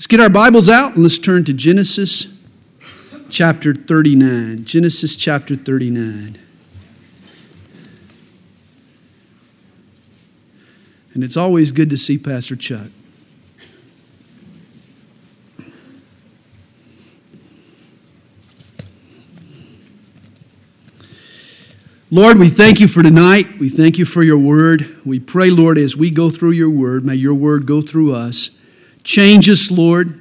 Let's get our Bibles out and let's turn to Genesis chapter 39. Genesis chapter 39. And it's always good to see Pastor Chuck. Lord, we thank you for tonight. We thank you for your word. We pray, Lord, as we go through your word, may your word go through us. Change us, Lord.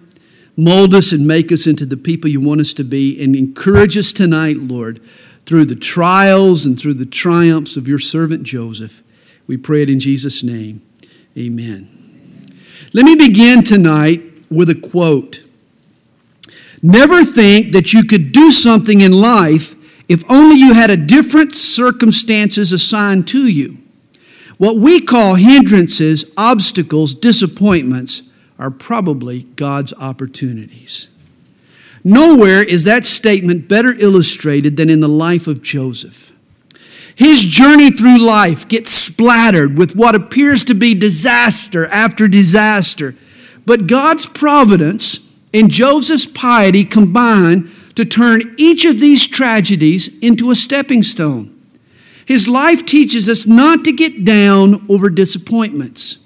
Mold us and make us into the people you want us to be. And encourage us tonight, Lord, through the trials and through the triumphs of your servant Joseph. We pray it in Jesus' name. Amen. Let me begin tonight with a quote Never think that you could do something in life if only you had a different circumstances assigned to you. What we call hindrances, obstacles, disappointments are probably God's opportunities. Nowhere is that statement better illustrated than in the life of Joseph. His journey through life gets splattered with what appears to be disaster after disaster. But God's providence and Joseph's piety combine to turn each of these tragedies into a stepping stone. His life teaches us not to get down over disappointments.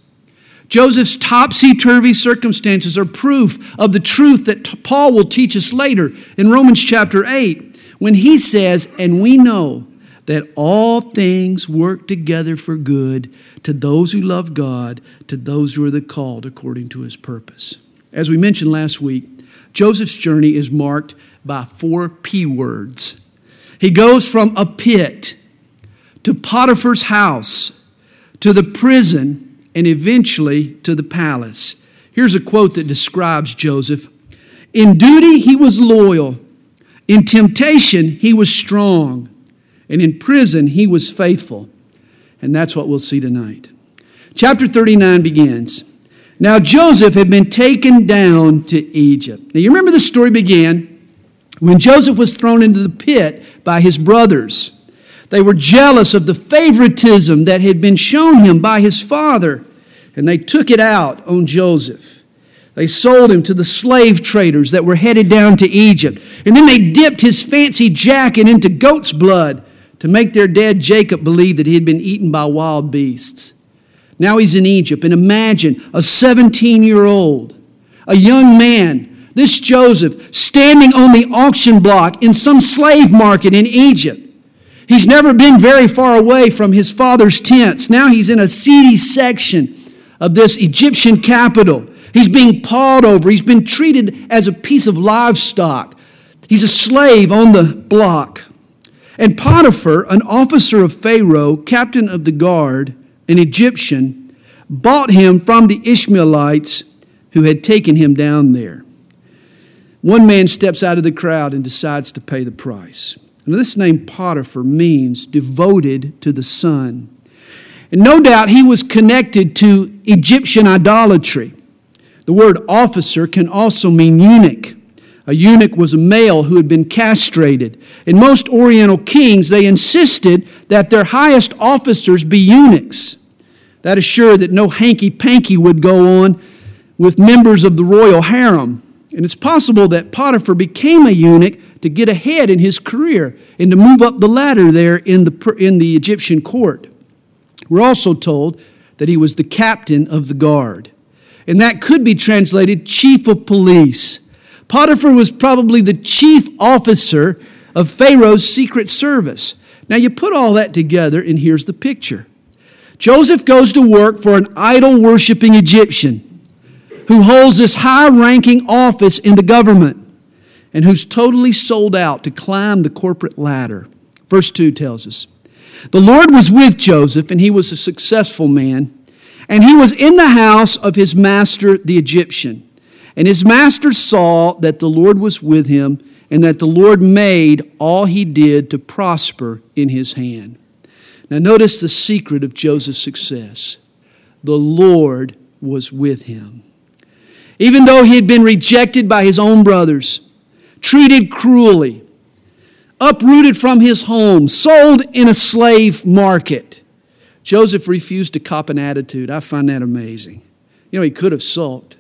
Joseph's topsy turvy circumstances are proof of the truth that Paul will teach us later in Romans chapter 8 when he says, And we know that all things work together for good to those who love God, to those who are the called according to his purpose. As we mentioned last week, Joseph's journey is marked by four P words. He goes from a pit to Potiphar's house to the prison and eventually to the palace. Here's a quote that describes Joseph In duty, he was loyal, in temptation, he was strong, and in prison, he was faithful. And that's what we'll see tonight. Chapter 39 begins. Now, Joseph had been taken down to Egypt. Now, you remember the story began when Joseph was thrown into the pit by his brothers. They were jealous of the favoritism that had been shown him by his father, and they took it out on Joseph. They sold him to the slave traders that were headed down to Egypt. And then they dipped his fancy jacket into goat's blood to make their dad Jacob believe that he had been eaten by wild beasts. Now he's in Egypt. And imagine a 17 year old, a young man, this Joseph, standing on the auction block in some slave market in Egypt. He's never been very far away from his father's tents. Now he's in a seedy section of this Egyptian capital. He's being pawed over. He's been treated as a piece of livestock. He's a slave on the block. And Potiphar, an officer of Pharaoh, captain of the guard, an Egyptian, bought him from the Ishmaelites who had taken him down there. One man steps out of the crowd and decides to pay the price. Now, this name Potiphar means devoted to the sun. And no doubt he was connected to Egyptian idolatry. The word officer can also mean eunuch. A eunuch was a male who had been castrated. In most Oriental kings, they insisted that their highest officers be eunuchs. That assured that no hanky panky would go on with members of the royal harem. And it's possible that Potiphar became a eunuch to get ahead in his career and to move up the ladder there in the, in the Egyptian court. We're also told that he was the captain of the guard. And that could be translated chief of police. Potiphar was probably the chief officer of Pharaoh's secret service. Now you put all that together, and here's the picture Joseph goes to work for an idol worshiping Egyptian who holds this high ranking office in the government and who's totally sold out to climb the corporate ladder. Verse 2 tells us The Lord was with Joseph, and he was a successful man, and he was in the house of his master, the Egyptian. And his master saw that the Lord was with him, and that the Lord made all he did to prosper in his hand. Now, notice the secret of Joseph's success the Lord was with him. Even though he had been rejected by his own brothers, treated cruelly, uprooted from his home, sold in a slave market, Joseph refused to cop an attitude. I find that amazing. You know, he could have sulked.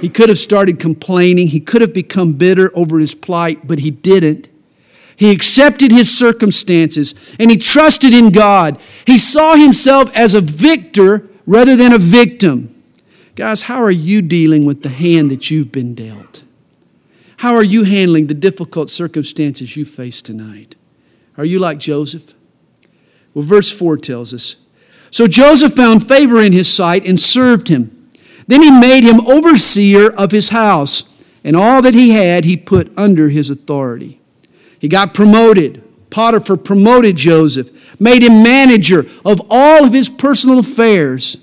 He could have started complaining. He could have become bitter over his plight, but he didn't. He accepted his circumstances and he trusted in God. He saw himself as a victor rather than a victim. Guys, how are you dealing with the hand that you've been dealt? How are you handling the difficult circumstances you face tonight? Are you like Joseph? Well, verse 4 tells us So Joseph found favor in his sight and served him. Then he made him overseer of his house, and all that he had he put under his authority. He got promoted. Potiphar promoted Joseph, made him manager of all of his personal affairs.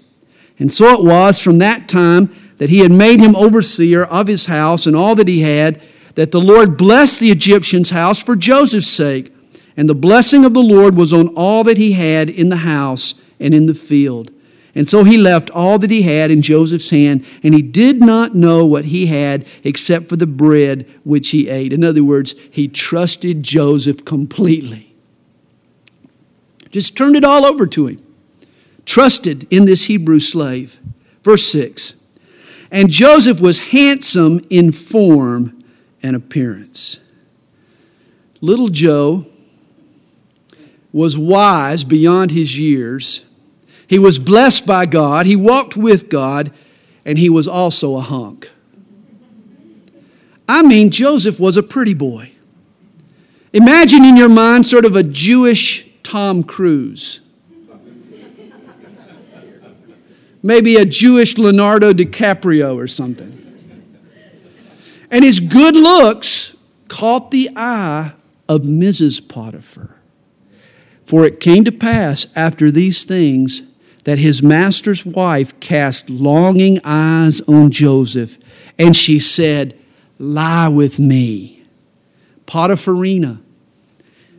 And so it was from that time that he had made him overseer of his house and all that he had, that the Lord blessed the Egyptian's house for Joseph's sake. And the blessing of the Lord was on all that he had in the house and in the field. And so he left all that he had in Joseph's hand, and he did not know what he had except for the bread which he ate. In other words, he trusted Joseph completely. Just turned it all over to him. Trusted in this Hebrew slave. Verse 6 And Joseph was handsome in form and appearance. Little Joe was wise beyond his years he was blessed by God, he walked with God, and he was also a hunk. I mean, Joseph was a pretty boy. Imagine in your mind sort of a Jewish Tom Cruise. Maybe a Jewish Leonardo DiCaprio or something. And his good looks caught the eye of Mrs. Potiphar. For it came to pass after these things that his master's wife cast longing eyes on Joseph, and she said, Lie with me. Potipharina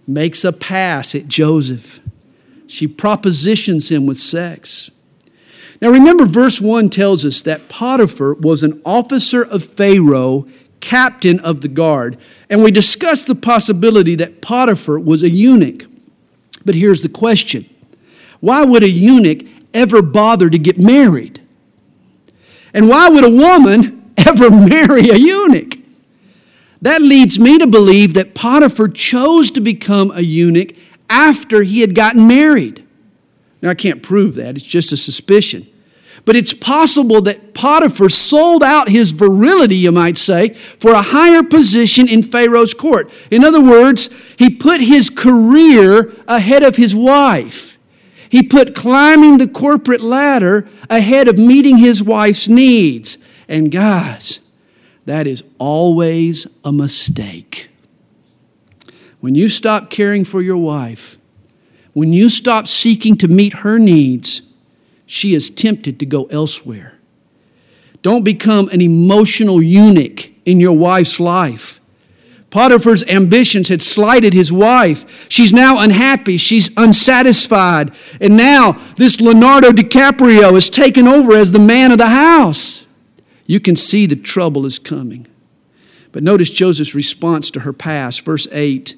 makes a pass at Joseph. She propositions him with sex. Now remember, verse 1 tells us that Potiphar was an officer of Pharaoh, captain of the guard. And we discussed the possibility that Potiphar was a eunuch. But here's the question why would a eunuch ever bother to get married? And why would a woman ever marry a eunuch? That leads me to believe that Potiphar chose to become a eunuch after he had gotten married. Now, I can't prove that, it's just a suspicion. But it's possible that Potiphar sold out his virility, you might say, for a higher position in Pharaoh's court. In other words, he put his career ahead of his wife. He put climbing the corporate ladder ahead of meeting his wife's needs. And guys, that is always a mistake. When you stop caring for your wife, when you stop seeking to meet her needs, she is tempted to go elsewhere. Don't become an emotional eunuch in your wife's life. Potiphar's ambitions had slighted his wife. She's now unhappy. She's unsatisfied. And now this Leonardo DiCaprio is taken over as the man of the house. You can see the trouble is coming. But notice Joseph's response to her past, verse 8.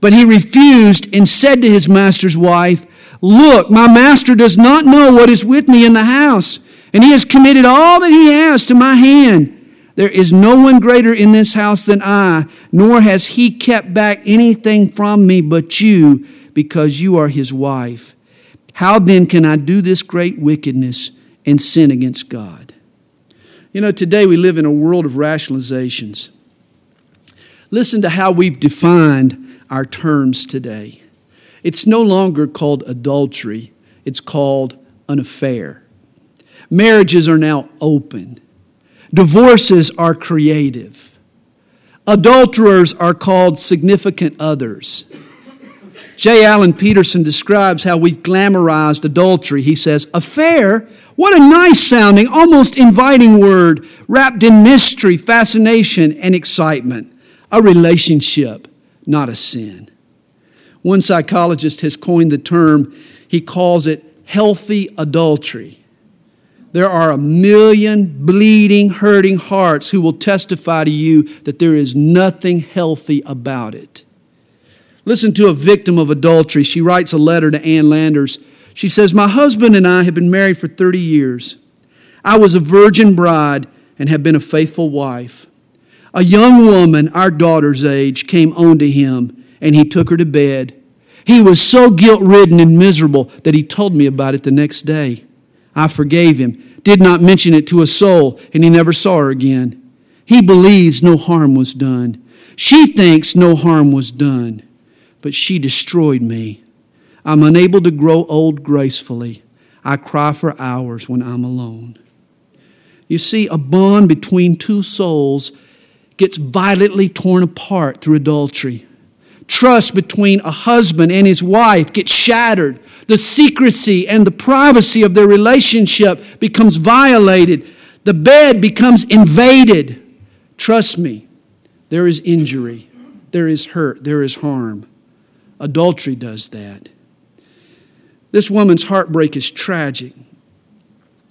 But he refused and said to his master's wife, Look, my master does not know what is with me in the house, and he has committed all that he has to my hand. There is no one greater in this house than I, nor has he kept back anything from me but you, because you are his wife. How then can I do this great wickedness and sin against God? You know, today we live in a world of rationalizations. Listen to how we've defined our terms today. It's no longer called adultery, it's called an affair. Marriages are now open. Divorces are creative. Adulterers are called significant others. J. Allen Peterson describes how we've glamorized adultery. He says, Affair? What a nice sounding, almost inviting word, wrapped in mystery, fascination, and excitement. A relationship, not a sin. One psychologist has coined the term, he calls it healthy adultery. There are a million bleeding, hurting hearts who will testify to you that there is nothing healthy about it. Listen to a victim of adultery. She writes a letter to Ann Landers. She says, My husband and I have been married for 30 years. I was a virgin bride, and have been a faithful wife. A young woman, our daughter's age, came on to him, and he took her to bed. He was so guilt ridden and miserable that he told me about it the next day. I forgave him, did not mention it to a soul, and he never saw her again. He believes no harm was done. She thinks no harm was done, but she destroyed me. I'm unable to grow old gracefully. I cry for hours when I'm alone. You see, a bond between two souls gets violently torn apart through adultery. Trust between a husband and his wife gets shattered. The secrecy and the privacy of their relationship becomes violated. The bed becomes invaded. Trust me, there is injury, there is hurt, there is harm. Adultery does that. This woman's heartbreak is tragic.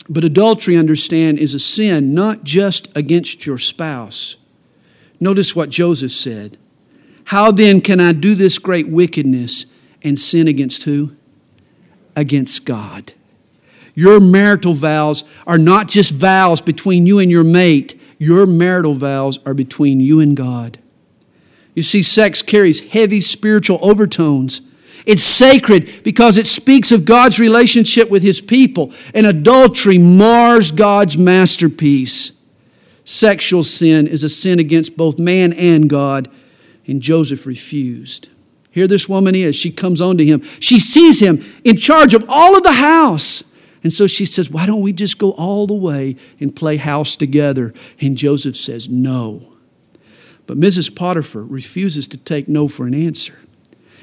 But adultery, understand, is a sin not just against your spouse. Notice what Joseph said. How then can I do this great wickedness and sin against who? Against God. Your marital vows are not just vows between you and your mate, your marital vows are between you and God. You see, sex carries heavy spiritual overtones it's sacred because it speaks of God's relationship with his people, and adultery mars God's masterpiece. Sexual sin is a sin against both man and God, and Joseph refused. Here this woman is. She comes on to him. She sees him in charge of all of the house. And so she says, Why don't we just go all the way and play house together? And Joseph says, No. But Mrs. Potiphar refuses to take no for an answer.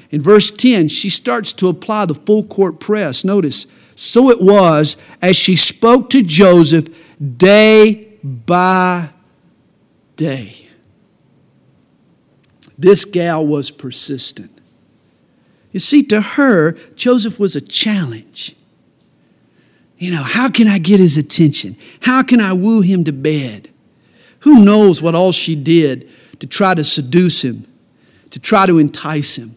In verse 10, she starts to apply the full court press. Notice, so it was as she spoke to Joseph day by day. This gal was persistent. You see, to her, Joseph was a challenge. You know, how can I get his attention? How can I woo him to bed? Who knows what all she did to try to seduce him, to try to entice him?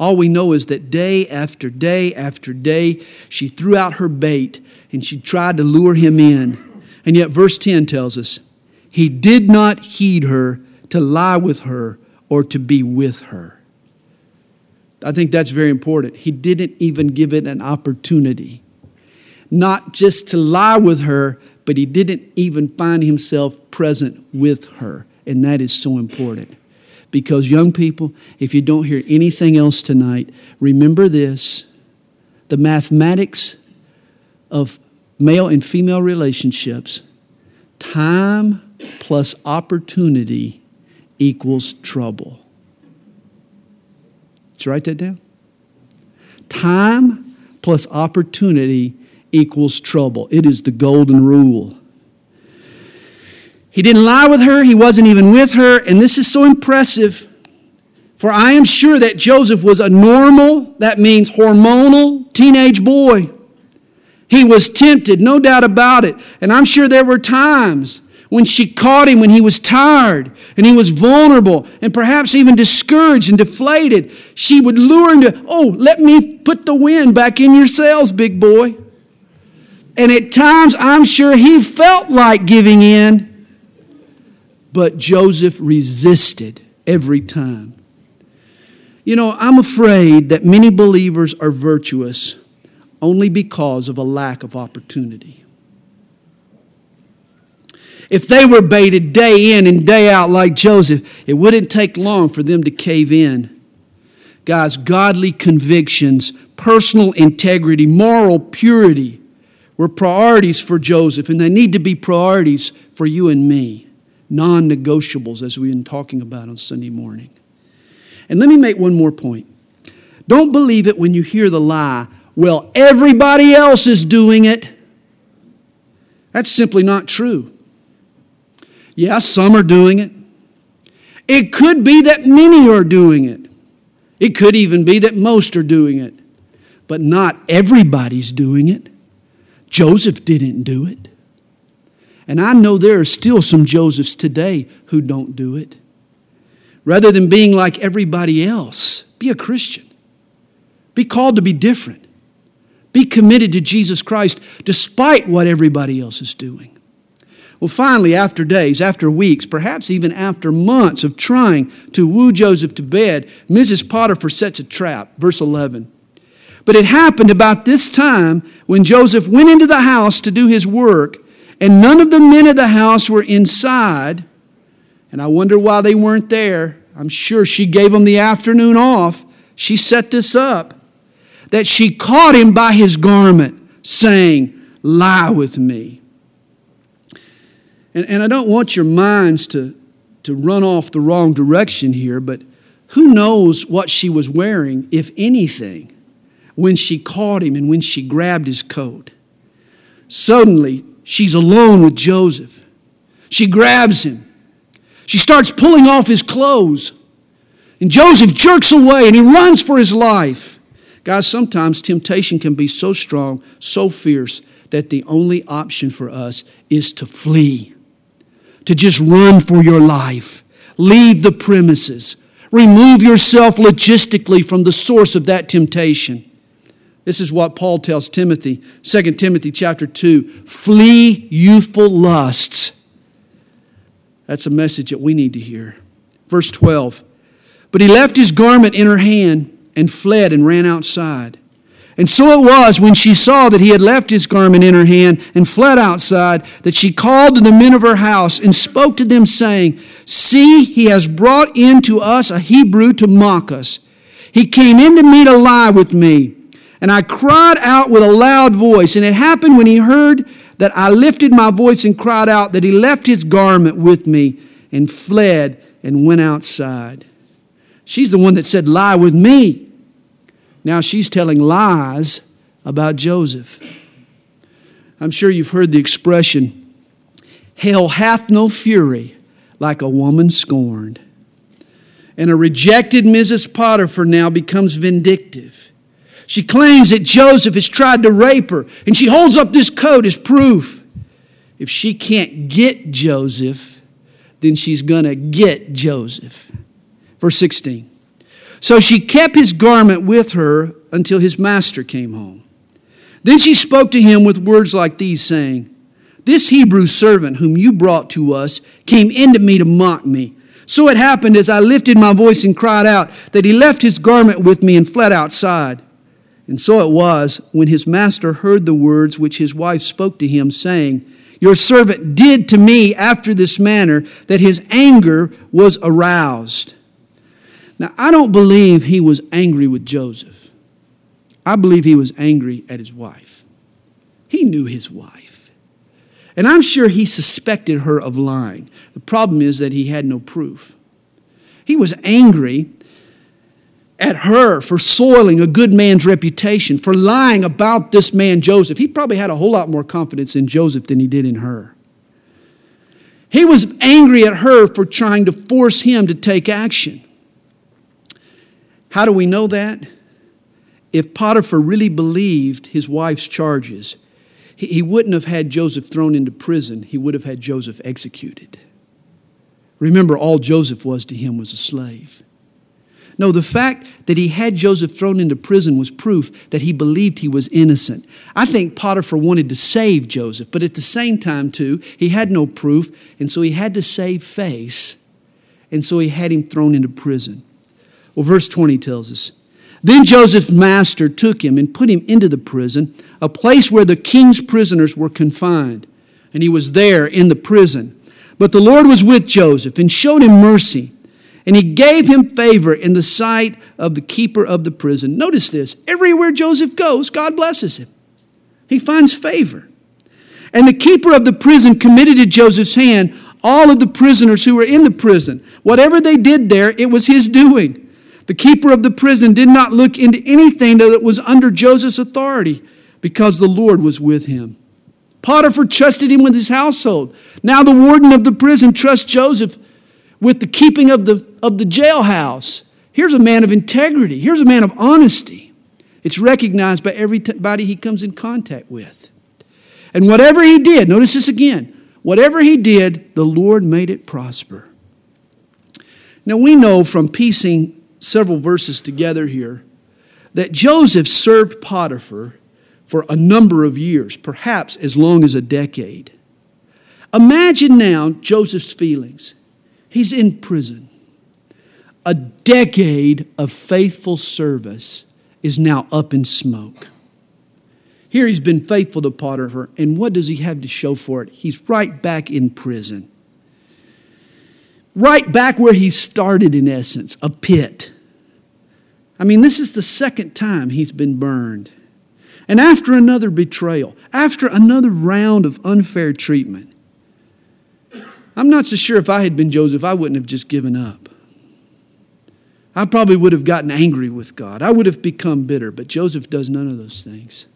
All we know is that day after day after day, she threw out her bait and she tried to lure him in. And yet, verse 10 tells us, he did not heed her to lie with her or to be with her. I think that's very important. He didn't even give it an opportunity. Not just to lie with her, but he didn't even find himself present with her. And that is so important. Because, young people, if you don't hear anything else tonight, remember this the mathematics of male and female relationships time plus opportunity equals trouble. Did you write that down? Time plus opportunity equals trouble. It is the golden rule. He didn't lie with her, he wasn't even with her, and this is so impressive. For I am sure that Joseph was a normal, that means hormonal, teenage boy. He was tempted, no doubt about it. And I'm sure there were times when she caught him when he was tired and he was vulnerable and perhaps even discouraged and deflated. She would lure him to, oh, let me put the wind back in your sails, big boy. And at times, I'm sure he felt like giving in. But Joseph resisted every time. You know, I'm afraid that many believers are virtuous only because of a lack of opportunity. If they were baited day in and day out like Joseph, it wouldn't take long for them to cave in. Guys, godly convictions, personal integrity, moral purity were priorities for Joseph, and they need to be priorities for you and me non negotiables, as we've been talking about on Sunday morning. And let me make one more point. Don't believe it when you hear the lie, well, everybody else is doing it. That's simply not true. Yeah, some are doing it. It could be that many are doing it. It could even be that most are doing it. But not everybody's doing it. Joseph didn't do it. And I know there are still some Josephs today who don't do it. Rather than being like everybody else, be a Christian. Be called to be different. Be committed to Jesus Christ despite what everybody else is doing. Well, finally, after days, after weeks, perhaps even after months of trying to woo Joseph to bed, Mrs. Potiphar sets a trap. Verse 11. But it happened about this time when Joseph went into the house to do his work, and none of the men of the house were inside. And I wonder why they weren't there. I'm sure she gave them the afternoon off. She set this up. That she caught him by his garment, saying, Lie with me. And, and I don't want your minds to, to run off the wrong direction here, but who knows what she was wearing, if anything, when she caught him and when she grabbed his coat. Suddenly, she's alone with Joseph. She grabs him. She starts pulling off his clothes. And Joseph jerks away and he runs for his life. Guys, sometimes temptation can be so strong, so fierce, that the only option for us is to flee to just run for your life. Leave the premises. Remove yourself logistically from the source of that temptation. This is what Paul tells Timothy, 2 Timothy chapter 2. Flee youthful lusts. That's a message that we need to hear. Verse 12. But he left his garment in her hand and fled and ran outside. And so it was when she saw that he had left his garment in her hand and fled outside that she called to the men of her house and spoke to them, saying, See, he has brought in to us a Hebrew to mock us. He came in to me to lie with me. And I cried out with a loud voice. And it happened when he heard that I lifted my voice and cried out that he left his garment with me and fled and went outside. She's the one that said, Lie with me. Now she's telling lies about Joseph. I'm sure you've heard the expression, hell hath no fury like a woman scorned. And a rejected Mrs. Potiphar now becomes vindictive. She claims that Joseph has tried to rape her, and she holds up this coat as proof. If she can't get Joseph, then she's going to get Joseph. Verse 16. So she kept his garment with her until his master came home. Then she spoke to him with words like these, saying, This Hebrew servant whom you brought to us came into me to mock me. So it happened as I lifted my voice and cried out that he left his garment with me and fled outside. And so it was when his master heard the words which his wife spoke to him, saying, Your servant did to me after this manner, that his anger was aroused. Now, I don't believe he was angry with Joseph. I believe he was angry at his wife. He knew his wife. And I'm sure he suspected her of lying. The problem is that he had no proof. He was angry at her for soiling a good man's reputation, for lying about this man Joseph. He probably had a whole lot more confidence in Joseph than he did in her. He was angry at her for trying to force him to take action. How do we know that? If Potiphar really believed his wife's charges, he wouldn't have had Joseph thrown into prison, he would have had Joseph executed. Remember, all Joseph was to him was a slave. No, the fact that he had Joseph thrown into prison was proof that he believed he was innocent. I think Potiphar wanted to save Joseph, but at the same time, too, he had no proof, and so he had to save face, and so he had him thrown into prison. Well, verse 20 tells us Then Joseph's master took him and put him into the prison, a place where the king's prisoners were confined. And he was there in the prison. But the Lord was with Joseph and showed him mercy. And he gave him favor in the sight of the keeper of the prison. Notice this everywhere Joseph goes, God blesses him. He finds favor. And the keeper of the prison committed to Joseph's hand all of the prisoners who were in the prison. Whatever they did there, it was his doing. The keeper of the prison did not look into anything that was under Joseph's authority because the Lord was with him. Potiphar trusted him with his household. Now the warden of the prison trusts Joseph with the keeping of the, of the jailhouse. Here's a man of integrity. Here's a man of honesty. It's recognized by everybody he comes in contact with. And whatever he did, notice this again, whatever he did, the Lord made it prosper. Now we know from piecing several verses together here that Joseph served Potiphar for a number of years, perhaps as long as a decade. Imagine now Joseph's feelings. He's in prison. A decade of faithful service is now up in smoke. Here he's been faithful to Potiphar, and what does he have to show for it? He's right back in prison. Right back where he started, in essence, a pit. I mean, this is the second time he's been burned. And after another betrayal, after another round of unfair treatment, I'm not so sure if I had been Joseph, I wouldn't have just given up. I probably would have gotten angry with God. I would have become bitter, but Joseph does none of those things.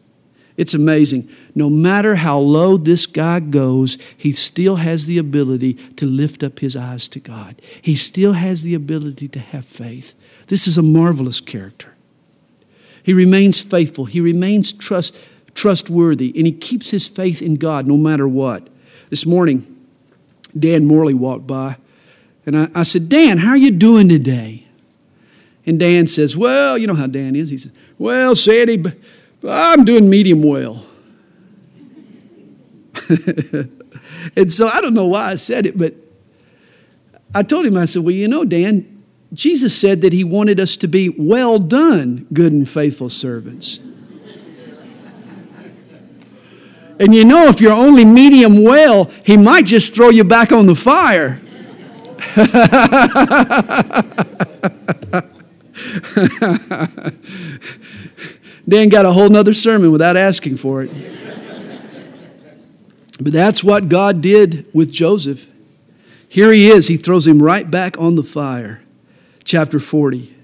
It's amazing. No matter how low this guy goes, he still has the ability to lift up his eyes to God. He still has the ability to have faith. This is a marvelous character. He remains faithful, he remains trust, trustworthy, and he keeps his faith in God no matter what. This morning, Dan Morley walked by, and I, I said, Dan, how are you doing today? And Dan says, Well, you know how Dan is. He says, Well, Sandy, I'm doing medium well. and so I don't know why I said it, but I told him, I said, Well, you know, Dan, Jesus said that he wanted us to be well done, good and faithful servants. and you know, if you're only medium well, he might just throw you back on the fire. Dan got a whole nother sermon without asking for it. But that's what God did with Joseph. Here he is, he throws him right back on the fire. Chapter 40.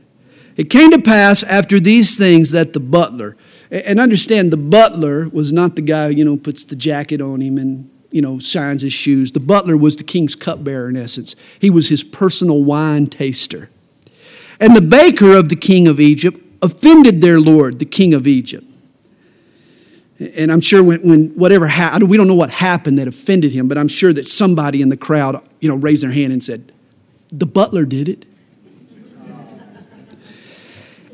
It came to pass after these things that the butler, and understand the butler was not the guy, you know, puts the jacket on him and, you know, shines his shoes. The butler was the king's cupbearer in essence. He was his personal wine taster. And the baker of the king of Egypt offended their Lord, the king of Egypt. And I'm sure when, when whatever happened, we don't know what happened that offended him, but I'm sure that somebody in the crowd, you know, raised their hand and said, The butler did it.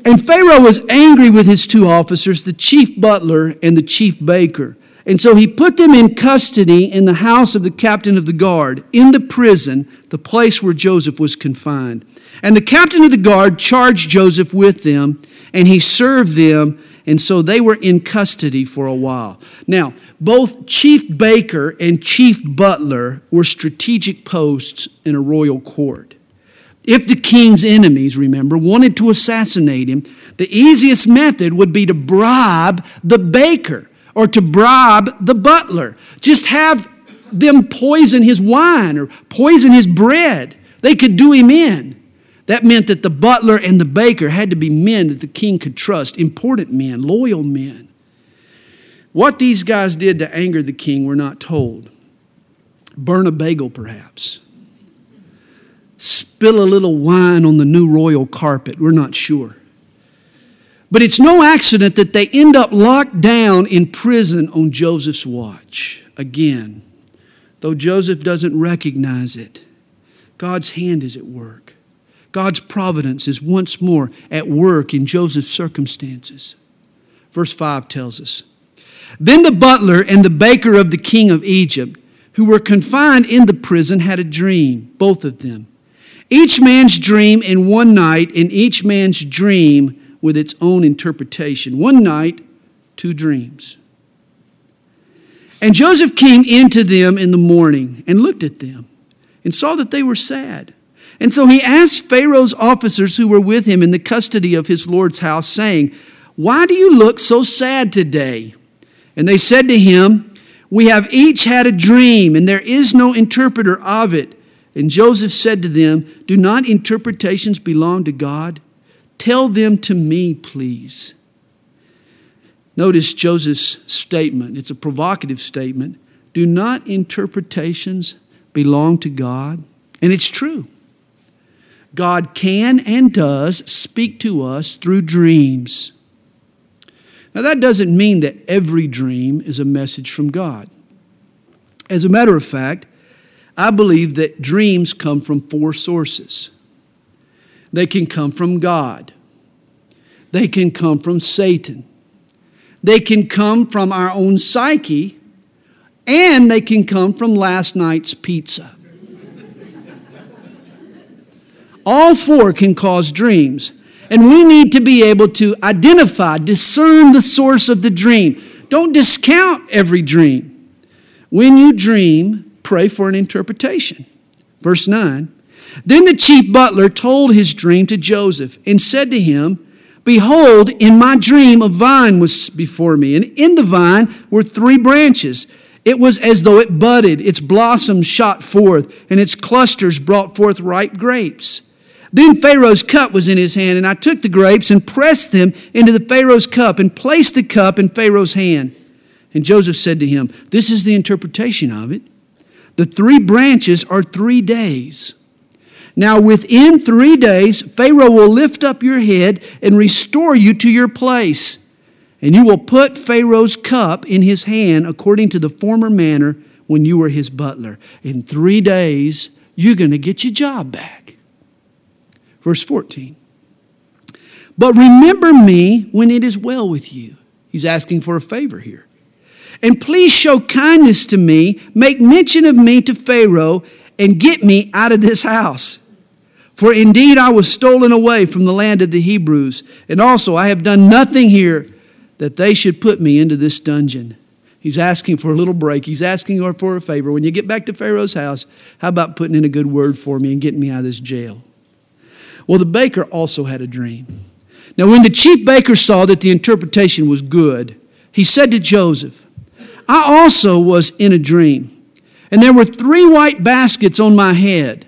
And Pharaoh was angry with his two officers, the chief butler and the chief baker. And so he put them in custody in the house of the captain of the guard, in the prison, the place where Joseph was confined. And the captain of the guard charged Joseph with them and he served them, and so they were in custody for a while. Now, both chief baker and chief butler were strategic posts in a royal court. If the king's enemies, remember, wanted to assassinate him, the easiest method would be to bribe the baker or to bribe the butler. Just have them poison his wine or poison his bread. They could do him in. That meant that the butler and the baker had to be men that the king could trust, important men, loyal men. What these guys did to anger the king, we're not told. Burn a bagel, perhaps. Spill a little wine on the new royal carpet, we're not sure. But it's no accident that they end up locked down in prison on Joseph's watch. Again, though Joseph doesn't recognize it, God's hand is at work. God's providence is once more at work in Joseph's circumstances. Verse 5 tells us Then the butler and the baker of the king of Egypt, who were confined in the prison, had a dream, both of them. Each man's dream in one night, and each man's dream with its own interpretation. One night, two dreams. And Joseph came into them in the morning and looked at them and saw that they were sad. And so he asked Pharaoh's officers who were with him in the custody of his Lord's house, saying, Why do you look so sad today? And they said to him, We have each had a dream, and there is no interpreter of it. And Joseph said to them, Do not interpretations belong to God? Tell them to me, please. Notice Joseph's statement. It's a provocative statement. Do not interpretations belong to God? And it's true. God can and does speak to us through dreams. Now, that doesn't mean that every dream is a message from God. As a matter of fact, I believe that dreams come from four sources. They can come from God, they can come from Satan, they can come from our own psyche, and they can come from last night's pizza. All four can cause dreams. And we need to be able to identify, discern the source of the dream. Don't discount every dream. When you dream, pray for an interpretation. Verse 9 Then the chief butler told his dream to Joseph and said to him, Behold, in my dream a vine was before me, and in the vine were three branches. It was as though it budded, its blossoms shot forth, and its clusters brought forth ripe grapes. Then Pharaoh's cup was in his hand, and I took the grapes and pressed them into the Pharaoh's cup and placed the cup in Pharaoh's hand. And Joseph said to him, This is the interpretation of it. The three branches are three days. Now, within three days, Pharaoh will lift up your head and restore you to your place. And you will put Pharaoh's cup in his hand according to the former manner when you were his butler. In three days, you're going to get your job back. Verse 14. But remember me when it is well with you. He's asking for a favor here. And please show kindness to me, make mention of me to Pharaoh, and get me out of this house. For indeed I was stolen away from the land of the Hebrews, and also I have done nothing here that they should put me into this dungeon. He's asking for a little break. He's asking for a favor. When you get back to Pharaoh's house, how about putting in a good word for me and getting me out of this jail? Well, the baker also had a dream. Now, when the chief baker saw that the interpretation was good, he said to Joseph, I also was in a dream, and there were three white baskets on my head.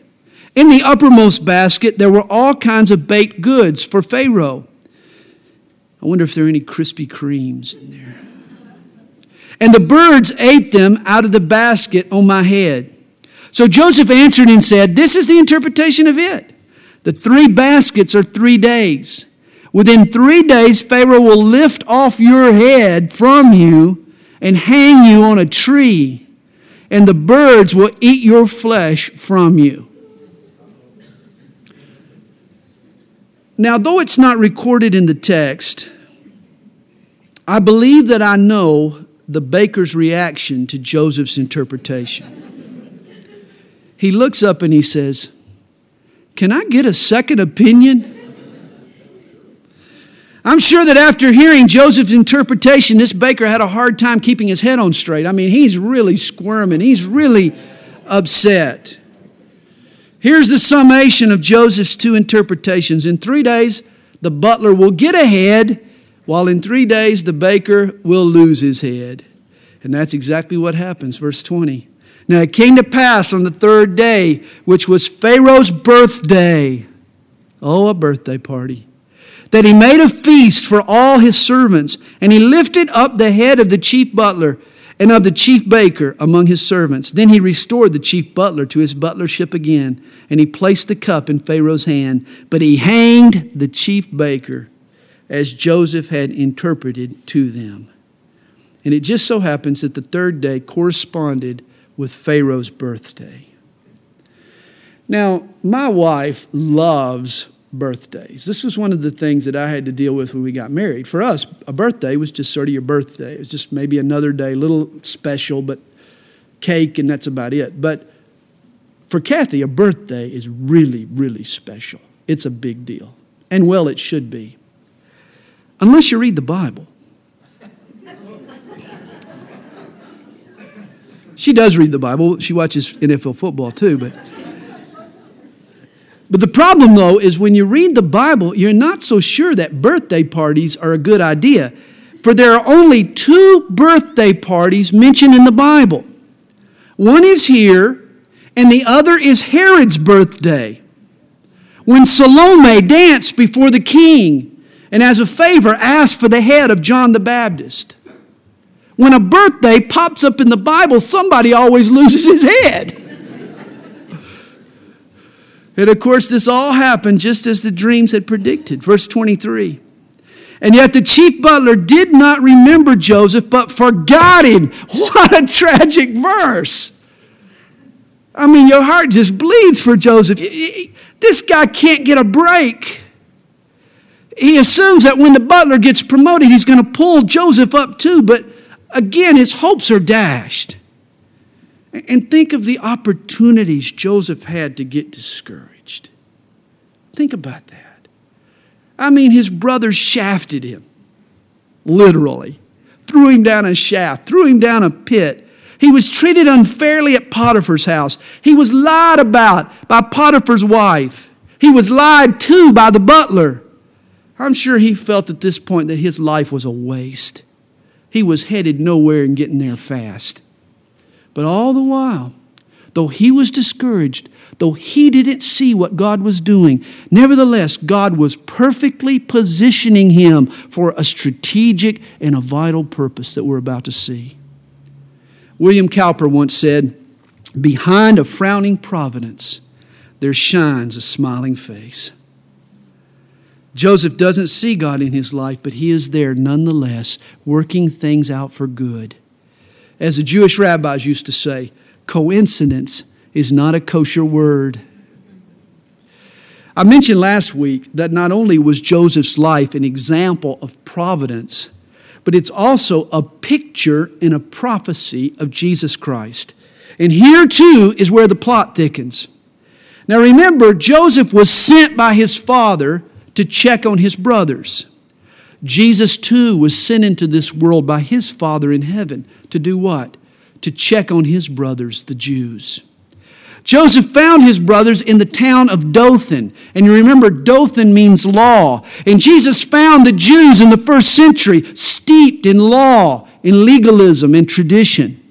In the uppermost basket, there were all kinds of baked goods for Pharaoh. I wonder if there are any Krispy Kremes in there. And the birds ate them out of the basket on my head. So Joseph answered and said, This is the interpretation of it. The three baskets are three days. Within three days, Pharaoh will lift off your head from you and hang you on a tree, and the birds will eat your flesh from you. Now, though it's not recorded in the text, I believe that I know the baker's reaction to Joseph's interpretation. He looks up and he says, can I get a second opinion? I'm sure that after hearing Joseph's interpretation, this baker had a hard time keeping his head on straight. I mean, he's really squirming, he's really upset. Here's the summation of Joseph's two interpretations. In three days, the butler will get ahead, while in three days, the baker will lose his head. And that's exactly what happens. Verse 20. Now it came to pass on the third day, which was Pharaoh's birthday. Oh, a birthday party. That he made a feast for all his servants, and he lifted up the head of the chief butler and of the chief baker among his servants. Then he restored the chief butler to his butlership again, and he placed the cup in Pharaoh's hand. But he hanged the chief baker as Joseph had interpreted to them. And it just so happens that the third day corresponded with Pharaoh's birthday. Now, my wife loves birthdays. This was one of the things that I had to deal with when we got married. For us, a birthday was just sort of your birthday. It was just maybe another day, a little special, but cake, and that's about it. But for Kathy, a birthday is really, really special. It's a big deal. And well, it should be. Unless you read the Bible. She does read the Bible. She watches NFL football too, but but the problem though is when you read the Bible, you're not so sure that birthday parties are a good idea. For there are only two birthday parties mentioned in the Bible. One is here, and the other is Herod's birthday. When Salome danced before the king and as a favor asked for the head of John the Baptist. When a birthday pops up in the Bible, somebody always loses his head. and of course, this all happened just as the dreams had predicted. Verse 23. And yet the chief butler did not remember Joseph, but forgot him. What a tragic verse. I mean, your heart just bleeds for Joseph. This guy can't get a break. He assumes that when the butler gets promoted, he's going to pull Joseph up too, but Again, his hopes are dashed. And think of the opportunities Joseph had to get discouraged. Think about that. I mean, his brothers shafted him, literally, threw him down a shaft, threw him down a pit. He was treated unfairly at Potiphar's house. He was lied about by Potiphar's wife. He was lied to by the butler. I'm sure he felt at this point that his life was a waste. He was headed nowhere and getting there fast. But all the while, though he was discouraged, though he didn't see what God was doing, nevertheless, God was perfectly positioning him for a strategic and a vital purpose that we're about to see. William Cowper once said, Behind a frowning providence, there shines a smiling face. Joseph doesn't see God in his life, but he is there nonetheless, working things out for good. As the Jewish rabbis used to say, coincidence is not a kosher word. I mentioned last week that not only was Joseph's life an example of providence, but it's also a picture and a prophecy of Jesus Christ. And here too is where the plot thickens. Now remember, Joseph was sent by his father to check on his brothers. Jesus too was sent into this world by his Father in heaven to do what? To check on his brothers, the Jews. Joseph found his brothers in the town of Dothan. And you remember, Dothan means law. And Jesus found the Jews in the first century steeped in law, in legalism, and tradition.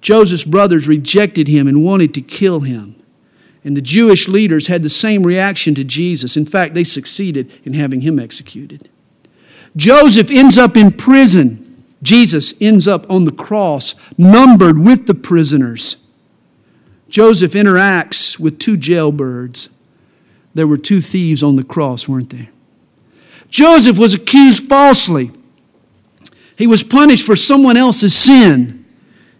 Joseph's brothers rejected him and wanted to kill him. And the Jewish leaders had the same reaction to Jesus. In fact, they succeeded in having him executed. Joseph ends up in prison. Jesus ends up on the cross, numbered with the prisoners. Joseph interacts with two jailbirds. There were two thieves on the cross, weren't there? Joseph was accused falsely. He was punished for someone else's sin.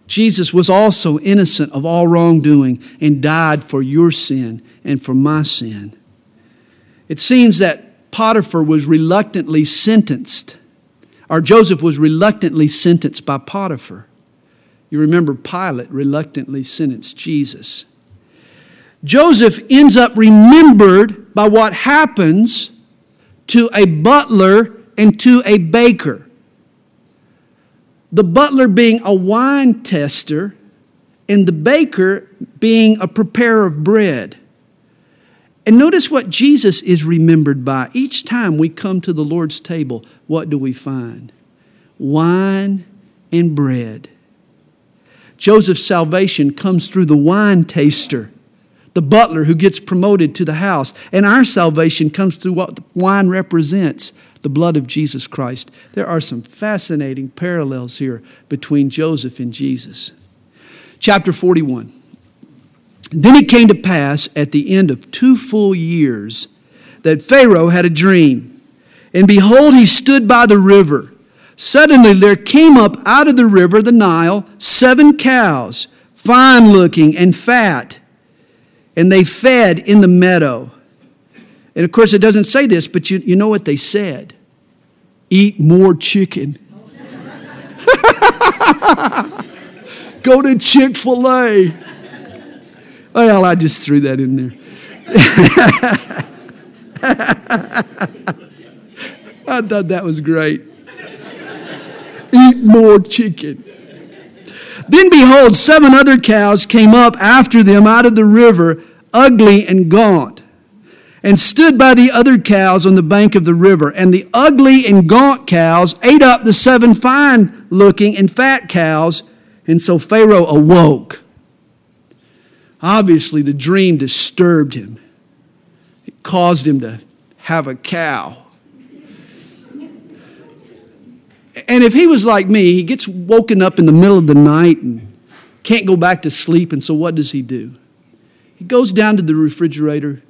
Jesus was also innocent of all wrongdoing and died for your sin and for my sin. It seems that Potiphar was reluctantly sentenced, or Joseph was reluctantly sentenced by Potiphar. You remember Pilate reluctantly sentenced Jesus. Joseph ends up remembered by what happens to a butler and to a baker. The butler being a wine tester, and the baker being a preparer of bread. And notice what Jesus is remembered by. Each time we come to the Lord's table, what do we find? Wine and bread. Joseph's salvation comes through the wine taster, the butler who gets promoted to the house. And our salvation comes through what wine represents the blood of Jesus Christ. There are some fascinating parallels here between Joseph and Jesus. Chapter 41. Then it came to pass at the end of two full years that Pharaoh had a dream. And behold, he stood by the river. Suddenly there came up out of the river, the Nile, seven cows, fine looking and fat. And they fed in the meadow. And of course, it doesn't say this, but you, you know what they said eat more chicken. Go to Chick fil A. Well, oh, I just threw that in there. I thought that was great. Eat more chicken. Then behold, seven other cows came up after them out of the river, ugly and gaunt, and stood by the other cows on the bank of the river. And the ugly and gaunt cows ate up the seven fine looking and fat cows. And so Pharaoh awoke Obviously, the dream disturbed him, it caused him to have a cow. And if he was like me, he gets woken up in the middle of the night and can't go back to sleep. And so, what does he do? He goes down to the refrigerator,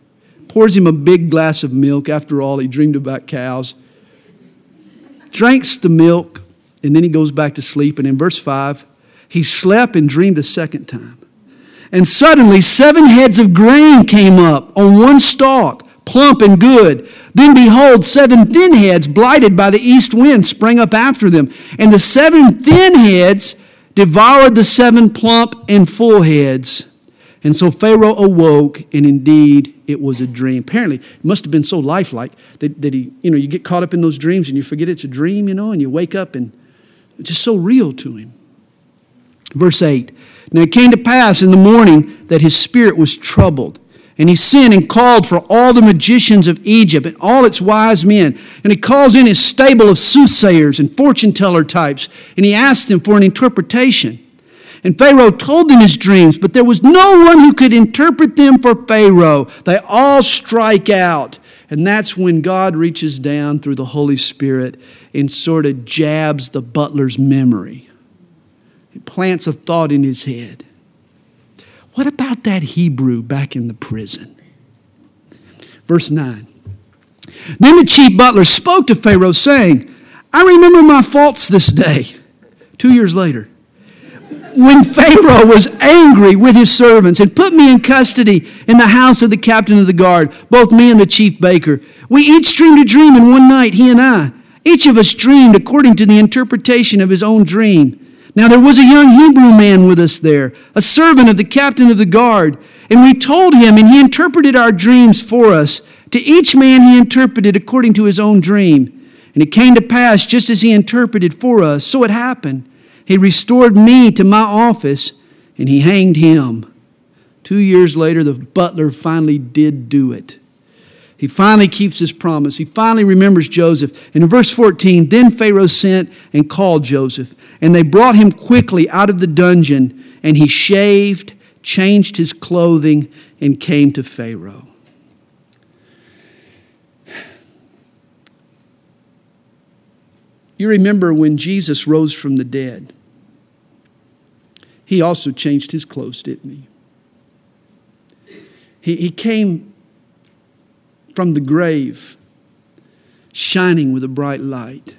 pours him a big glass of milk. After all, he dreamed about cows. Drinks the milk, and then he goes back to sleep. And in verse 5, he slept and dreamed a second time. And suddenly, seven heads of grain came up on one stalk, plump and good. Then behold, seven thin heads, blighted by the east wind, sprang up after them. And the seven thin heads devoured the seven plump and full heads. And so Pharaoh awoke, and indeed it was a dream. Apparently, it must have been so lifelike that, that he, you know, you get caught up in those dreams and you forget it's a dream, you know, and you wake up and it's just so real to him. Verse 8 Now it came to pass in the morning that his spirit was troubled. And he sent and called for all the magicians of Egypt and all its wise men. And he calls in his stable of soothsayers and fortune teller types. And he asked them for an interpretation. And Pharaoh told them his dreams, but there was no one who could interpret them for Pharaoh. They all strike out. And that's when God reaches down through the Holy Spirit and sort of jabs the butler's memory. He plants a thought in his head. What about that Hebrew back in the prison? Verse 9. Then the chief butler spoke to Pharaoh, saying, I remember my faults this day, two years later, when Pharaoh was angry with his servants and put me in custody in the house of the captain of the guard, both me and the chief baker. We each dreamed a dream in one night, he and I. Each of us dreamed according to the interpretation of his own dream. Now there was a young Hebrew man with us there, a servant of the captain of the guard, and we told him, and he interpreted our dreams for us. To each man he interpreted according to his own dream. And it came to pass just as he interpreted for us, so it happened. He restored me to my office, and he hanged him. Two years later, the butler finally did do it. He finally keeps his promise. He finally remembers Joseph. And in verse 14, then Pharaoh sent and called Joseph. And they brought him quickly out of the dungeon, and he shaved, changed his clothing, and came to Pharaoh. You remember when Jesus rose from the dead, he also changed his clothes, didn't he? He, he came from the grave shining with a bright light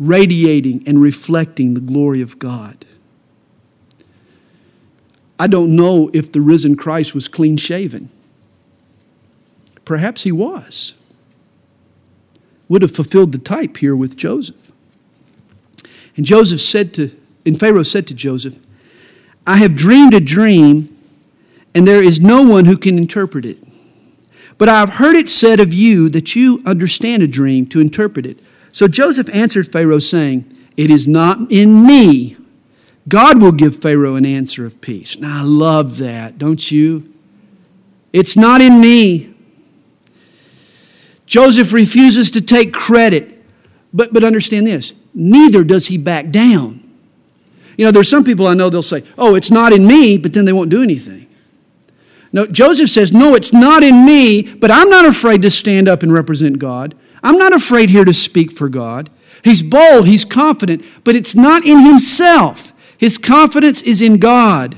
radiating and reflecting the glory of God. I don't know if the risen Christ was clean shaven. Perhaps he was. Would have fulfilled the type here with Joseph. And Joseph said to, and Pharaoh said to Joseph, I have dreamed a dream, and there is no one who can interpret it. But I have heard it said of you that you understand a dream to interpret it. So Joseph answered Pharaoh, saying, It is not in me. God will give Pharaoh an answer of peace. Now, I love that, don't you? It's not in me. Joseph refuses to take credit. But, but understand this neither does he back down. You know, there's some people I know they'll say, Oh, it's not in me, but then they won't do anything. No, Joseph says, No, it's not in me, but I'm not afraid to stand up and represent God. I'm not afraid here to speak for God. He's bold, he's confident, but it's not in himself. His confidence is in God.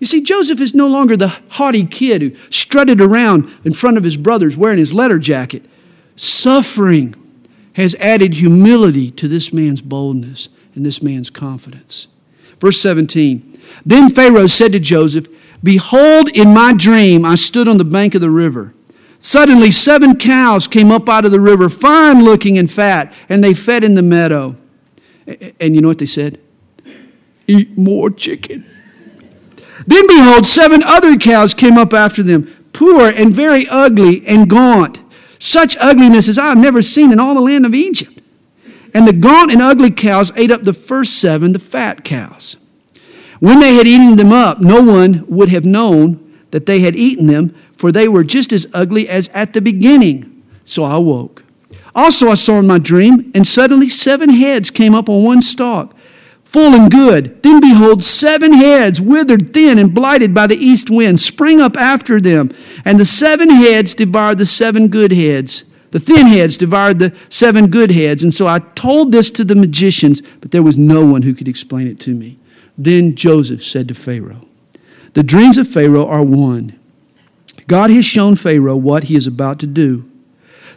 You see, Joseph is no longer the haughty kid who strutted around in front of his brothers wearing his letter jacket. Suffering has added humility to this man's boldness and this man's confidence. Verse 17 Then Pharaoh said to Joseph, Behold, in my dream I stood on the bank of the river. Suddenly, seven cows came up out of the river, fine looking and fat, and they fed in the meadow. And you know what they said? Eat more chicken. Then behold, seven other cows came up after them, poor and very ugly and gaunt. Such ugliness as I have never seen in all the land of Egypt. And the gaunt and ugly cows ate up the first seven, the fat cows. When they had eaten them up, no one would have known that they had eaten them, for they were just as ugly as at the beginning. So I woke. Also, I saw in my dream, and suddenly seven heads came up on one stalk, full and good. Then behold, seven heads, withered, thin, and blighted by the east wind, spring up after them. And the seven heads devoured the seven good heads. The thin heads devoured the seven good heads. And so I told this to the magicians, but there was no one who could explain it to me. Then Joseph said to Pharaoh, The dreams of Pharaoh are one. God has shown Pharaoh what he is about to do.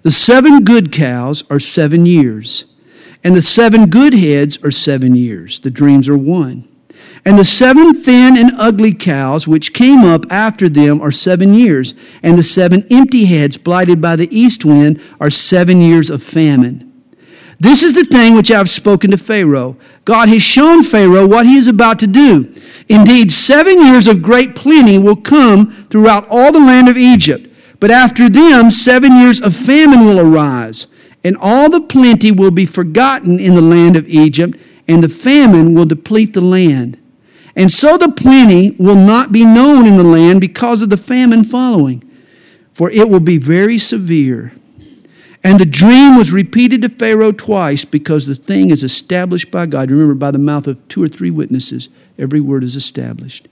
The seven good cows are seven years, and the seven good heads are seven years. The dreams are one. And the seven thin and ugly cows which came up after them are seven years, and the seven empty heads blighted by the east wind are seven years of famine. This is the thing which I have spoken to Pharaoh. God has shown Pharaoh what he is about to do. Indeed, seven years of great plenty will come throughout all the land of Egypt. But after them, seven years of famine will arise, and all the plenty will be forgotten in the land of Egypt, and the famine will deplete the land. And so the plenty will not be known in the land because of the famine following, for it will be very severe. And the dream was repeated to Pharaoh twice because the thing is established by God. Remember, by the mouth of two or three witnesses, every word is established.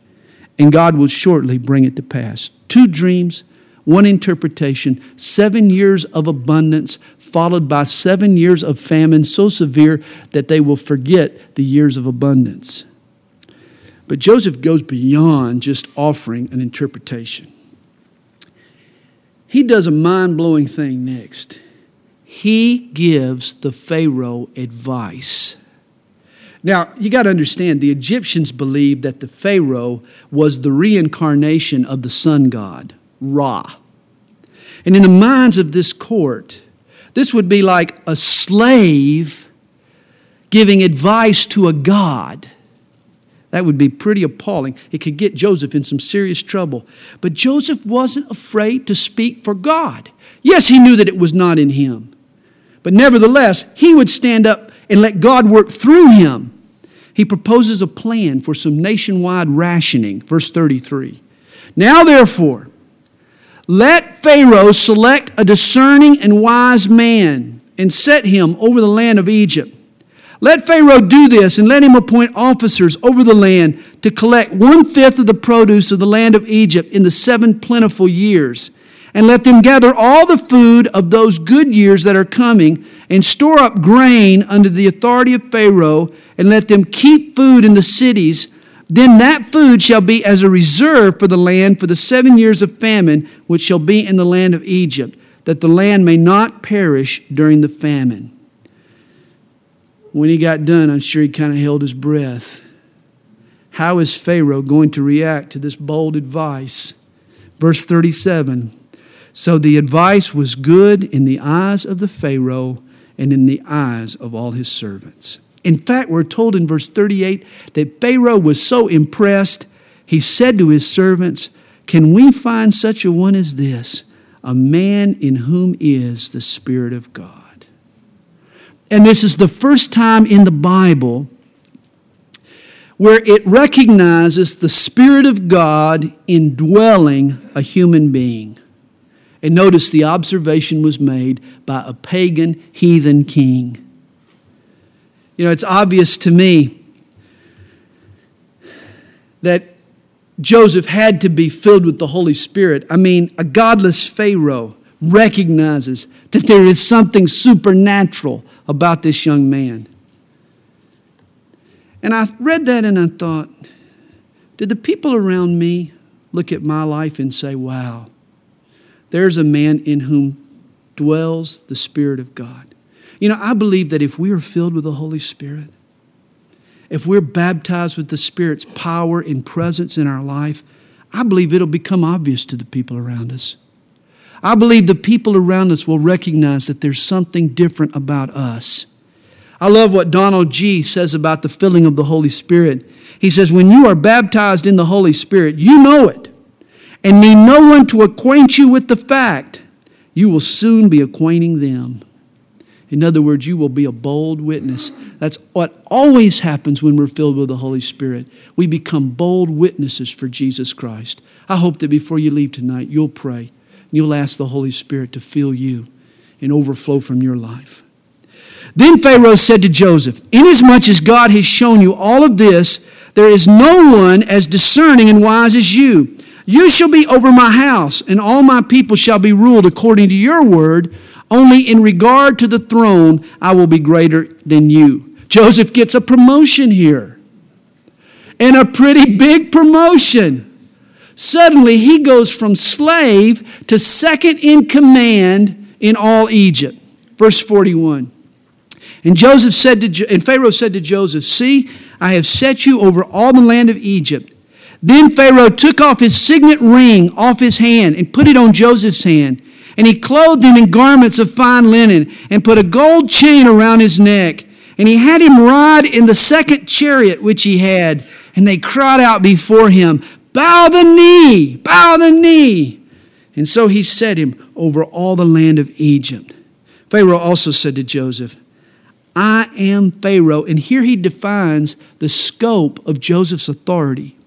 And God will shortly bring it to pass. Two dreams, one interpretation, seven years of abundance, followed by seven years of famine so severe that they will forget the years of abundance. But Joseph goes beyond just offering an interpretation. He does a mind blowing thing next he gives the Pharaoh advice. Now, you got to understand, the Egyptians believed that the Pharaoh was the reincarnation of the sun god, Ra. And in the minds of this court, this would be like a slave giving advice to a god. That would be pretty appalling. It could get Joseph in some serious trouble. But Joseph wasn't afraid to speak for God. Yes, he knew that it was not in him. But nevertheless, he would stand up and let God work through him. He proposes a plan for some nationwide rationing. Verse 33. Now, therefore, let Pharaoh select a discerning and wise man and set him over the land of Egypt. Let Pharaoh do this and let him appoint officers over the land to collect one fifth of the produce of the land of Egypt in the seven plentiful years and let them gather all the food of those good years that are coming, and store up grain under the authority of Pharaoh, and let them keep food in the cities. Then that food shall be as a reserve for the land for the seven years of famine which shall be in the land of Egypt, that the land may not perish during the famine. When he got done, I'm sure he kind of held his breath. How is Pharaoh going to react to this bold advice? Verse 37 so the advice was good in the eyes of the Pharaoh and in the eyes of all his servants. In fact, we're told in verse 38 that Pharaoh was so impressed, he said to his servants, Can we find such a one as this, a man in whom is the Spirit of God? And this is the first time in the Bible where it recognizes the Spirit of God indwelling a human being. And notice the observation was made by a pagan heathen king. You know, it's obvious to me that Joseph had to be filled with the Holy Spirit. I mean, a godless Pharaoh recognizes that there is something supernatural about this young man. And I read that and I thought, did the people around me look at my life and say, wow, there's a man in whom dwells the Spirit of God. You know, I believe that if we are filled with the Holy Spirit, if we're baptized with the Spirit's power and presence in our life, I believe it'll become obvious to the people around us. I believe the people around us will recognize that there's something different about us. I love what Donald Gee says about the filling of the Holy Spirit. He says, When you are baptized in the Holy Spirit, you know it and need no one to acquaint you with the fact, you will soon be acquainting them. In other words, you will be a bold witness. That's what always happens when we're filled with the Holy Spirit. We become bold witnesses for Jesus Christ. I hope that before you leave tonight, you'll pray. And you'll ask the Holy Spirit to fill you and overflow from your life. Then Pharaoh said to Joseph, Inasmuch as God has shown you all of this, there is no one as discerning and wise as you. You shall be over my house, and all my people shall be ruled according to your word. Only in regard to the throne, I will be greater than you. Joseph gets a promotion here, and a pretty big promotion. Suddenly, he goes from slave to second in command in all Egypt. Verse 41. And Joseph said to, and Pharaoh said to Joseph, See, I have set you over all the land of Egypt. Then Pharaoh took off his signet ring off his hand and put it on Joseph's hand. And he clothed him in garments of fine linen and put a gold chain around his neck. And he had him ride in the second chariot which he had. And they cried out before him, Bow the knee, bow the knee. And so he set him over all the land of Egypt. Pharaoh also said to Joseph, I am Pharaoh. And here he defines the scope of Joseph's authority.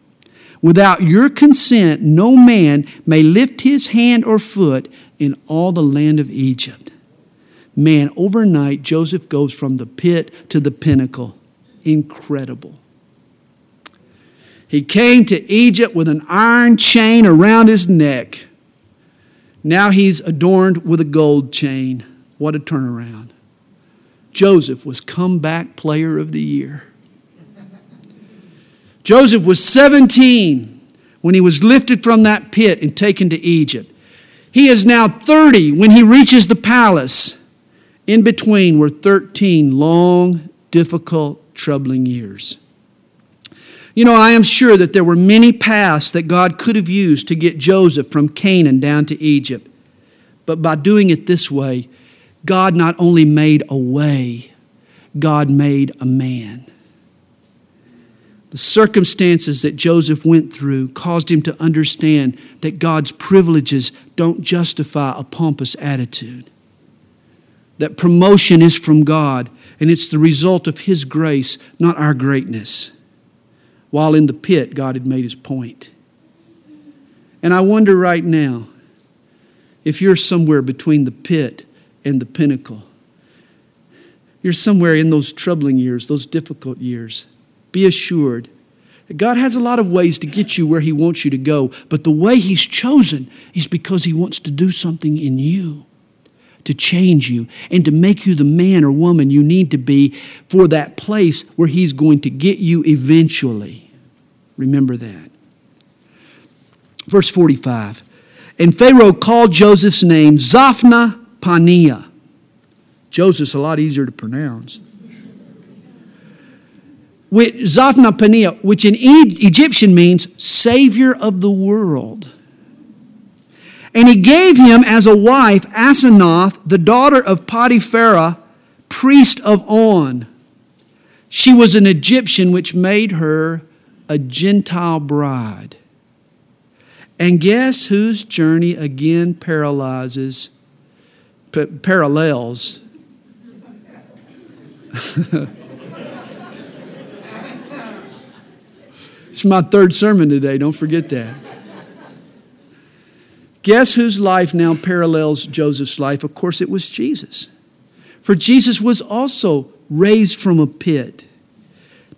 Without your consent, no man may lift his hand or foot in all the land of Egypt. Man, overnight, Joseph goes from the pit to the pinnacle. Incredible. He came to Egypt with an iron chain around his neck. Now he's adorned with a gold chain. What a turnaround. Joseph was comeback player of the year. Joseph was 17 when he was lifted from that pit and taken to Egypt. He is now 30 when he reaches the palace. In between were 13 long, difficult, troubling years. You know, I am sure that there were many paths that God could have used to get Joseph from Canaan down to Egypt. But by doing it this way, God not only made a way, God made a man. The circumstances that Joseph went through caused him to understand that God's privileges don't justify a pompous attitude. That promotion is from God and it's the result of His grace, not our greatness. While in the pit, God had made His point. And I wonder right now if you're somewhere between the pit and the pinnacle. You're somewhere in those troubling years, those difficult years be assured that God has a lot of ways to get you where He wants you to go, but the way He's chosen is because He wants to do something in you to change you and to make you the man or woman you need to be for that place where He's going to get you eventually. Remember that. Verse 45 And Pharaoh called Joseph's name Zaphna Paneah. Joseph's a lot easier to pronounce which Zaphnath Paneah, which in Egyptian means Savior of the world. And he gave him as a wife Asenath, the daughter of Potiphera, priest of On. She was an Egyptian, which made her a Gentile bride. And guess whose journey again paralyzes, p- parallels It's my third sermon today, don't forget that. Guess whose life now parallels Joseph's life? Of course, it was Jesus. For Jesus was also raised from a pit,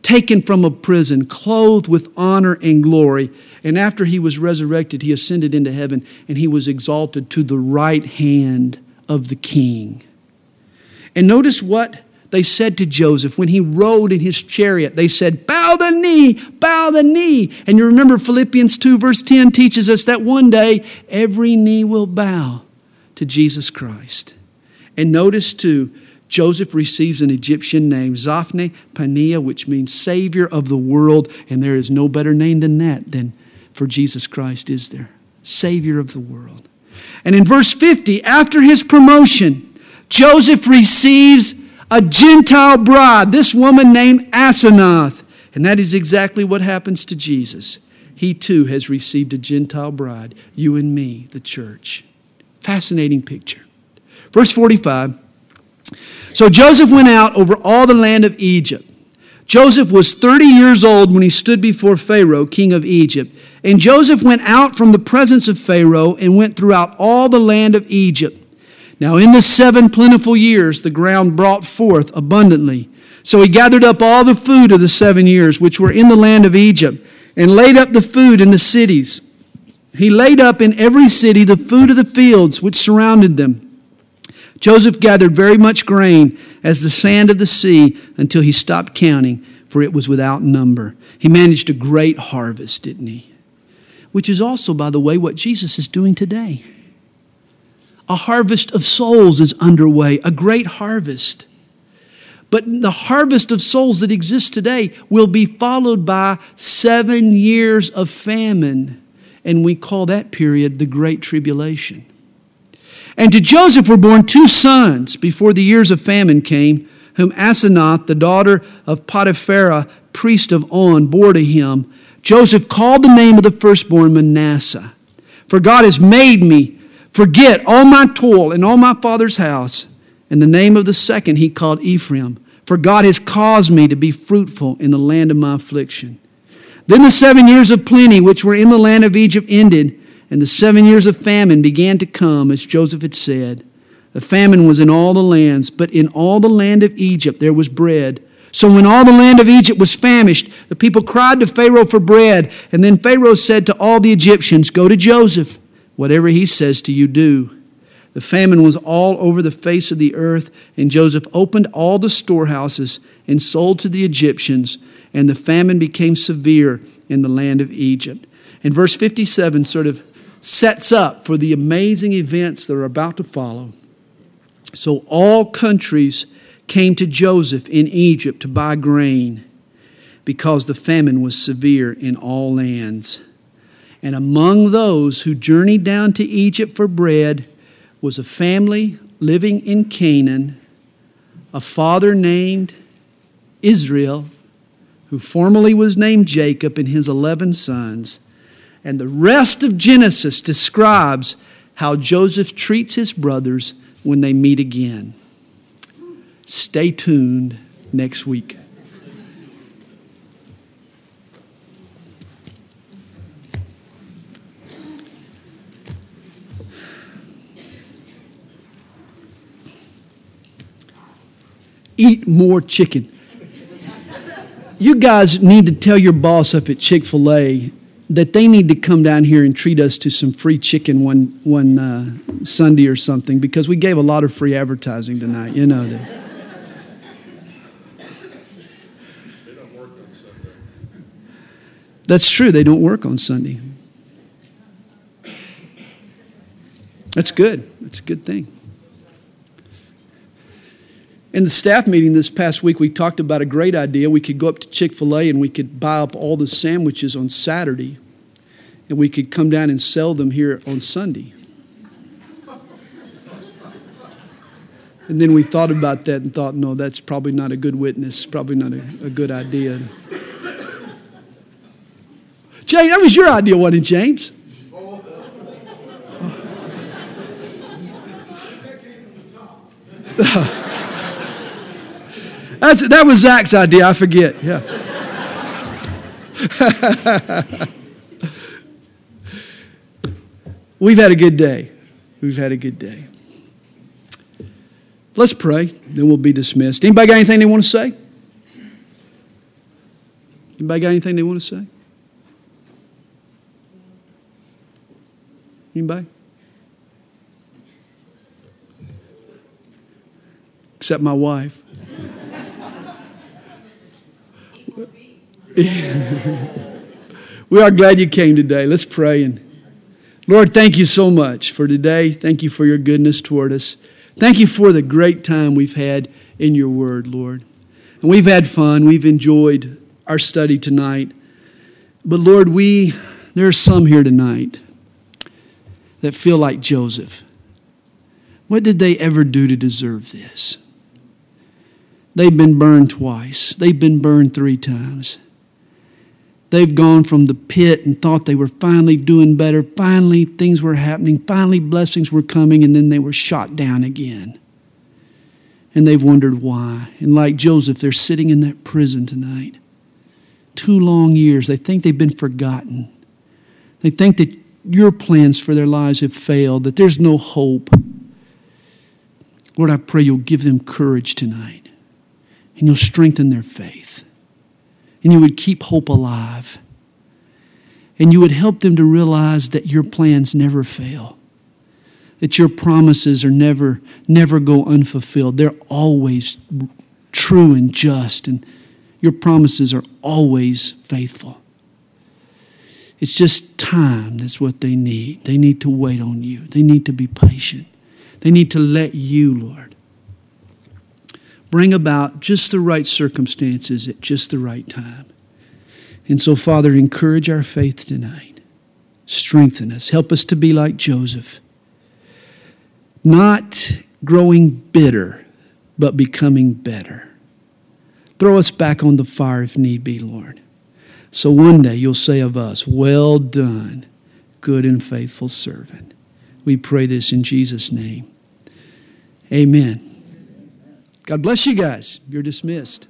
taken from a prison, clothed with honor and glory. And after he was resurrected, he ascended into heaven and he was exalted to the right hand of the king. And notice what they said to Joseph when he rode in his chariot, they said, Bow the knee, bow the knee. And you remember Philippians 2, verse 10 teaches us that one day every knee will bow to Jesus Christ. And notice too, Joseph receives an Egyptian name, Zaphne Paneah, which means Savior of the world. And there is no better name than that than for Jesus Christ, is there? Savior of the world. And in verse 50, after his promotion, Joseph receives a Gentile bride, this woman named Asenath. And that is exactly what happens to Jesus. He too has received a Gentile bride, you and me, the church. Fascinating picture. Verse 45 So Joseph went out over all the land of Egypt. Joseph was 30 years old when he stood before Pharaoh, king of Egypt. And Joseph went out from the presence of Pharaoh and went throughout all the land of Egypt. Now, in the seven plentiful years, the ground brought forth abundantly. So he gathered up all the food of the seven years which were in the land of Egypt, and laid up the food in the cities. He laid up in every city the food of the fields which surrounded them. Joseph gathered very much grain as the sand of the sea until he stopped counting, for it was without number. He managed a great harvest, didn't he? Which is also, by the way, what Jesus is doing today a harvest of souls is underway, a great harvest. But the harvest of souls that exists today will be followed by seven years of famine. And we call that period the Great Tribulation. And to Joseph were born two sons before the years of famine came, whom Asenath, the daughter of Potiphera, priest of On, bore to him. Joseph called the name of the firstborn Manasseh. For God has made me forget all my toil and all my father's house. And the name of the second he called Ephraim. For God has caused me to be fruitful in the land of my affliction. Then the seven years of plenty which were in the land of Egypt ended, and the seven years of famine began to come, as Joseph had said. The famine was in all the lands, but in all the land of Egypt there was bread. So when all the land of Egypt was famished, the people cried to Pharaoh for bread. And then Pharaoh said to all the Egyptians, Go to Joseph. Whatever he says to you, do. The famine was all over the face of the earth, and Joseph opened all the storehouses and sold to the Egyptians, and the famine became severe in the land of Egypt. And verse 57 sort of sets up for the amazing events that are about to follow. So all countries came to Joseph in Egypt to buy grain because the famine was severe in all lands. And among those who journeyed down to Egypt for bread was a family living in Canaan, a father named Israel, who formerly was named Jacob, and his 11 sons. And the rest of Genesis describes how Joseph treats his brothers when they meet again. Stay tuned next week. Eat more chicken. You guys need to tell your boss up at Chick fil A that they need to come down here and treat us to some free chicken one, one uh, Sunday or something because we gave a lot of free advertising tonight. You know that. They don't work on Sunday. That's true. They don't work on Sunday. That's good. That's a good thing. In the staff meeting this past week, we talked about a great idea. We could go up to Chick fil A and we could buy up all the sandwiches on Saturday, and we could come down and sell them here on Sunday. And then we thought about that and thought, no, that's probably not a good witness, probably not a, a good idea. James, that was your idea, wasn't it, James? That's, that was Zach's idea, I forget. Yeah. We've had a good day. We've had a good day. Let's pray, then we'll be dismissed. Anybody got anything they want to say? Anybody got anything they want to say? Anybody? Except my wife. we are glad you came today. Let's pray. And Lord, thank you so much for today. Thank you for your goodness toward us. Thank you for the great time we've had in your word, Lord. And we've had fun. We've enjoyed our study tonight. But Lord, we there are some here tonight that feel like Joseph. What did they ever do to deserve this? They've been burned twice, they've been burned three times. They've gone from the pit and thought they were finally doing better. Finally, things were happening. Finally, blessings were coming, and then they were shot down again. And they've wondered why. And like Joseph, they're sitting in that prison tonight. Two long years. They think they've been forgotten. They think that your plans for their lives have failed, that there's no hope. Lord, I pray you'll give them courage tonight and you'll strengthen their faith and you would keep hope alive and you would help them to realize that your plans never fail that your promises are never never go unfulfilled they're always true and just and your promises are always faithful it's just time that's what they need. They need to wait on you, they need to be patient. They need to let you, Lord, bring about just the right circumstances at just the right time. And so, Father, encourage our faith tonight. Strengthen us. Help us to be like Joseph. not growing bitter, but becoming better. Throw us back on the fire if need be, Lord. So one day you'll say of us, Well done, good and faithful servant. We pray this in Jesus' name. Amen. God bless you guys. You're dismissed.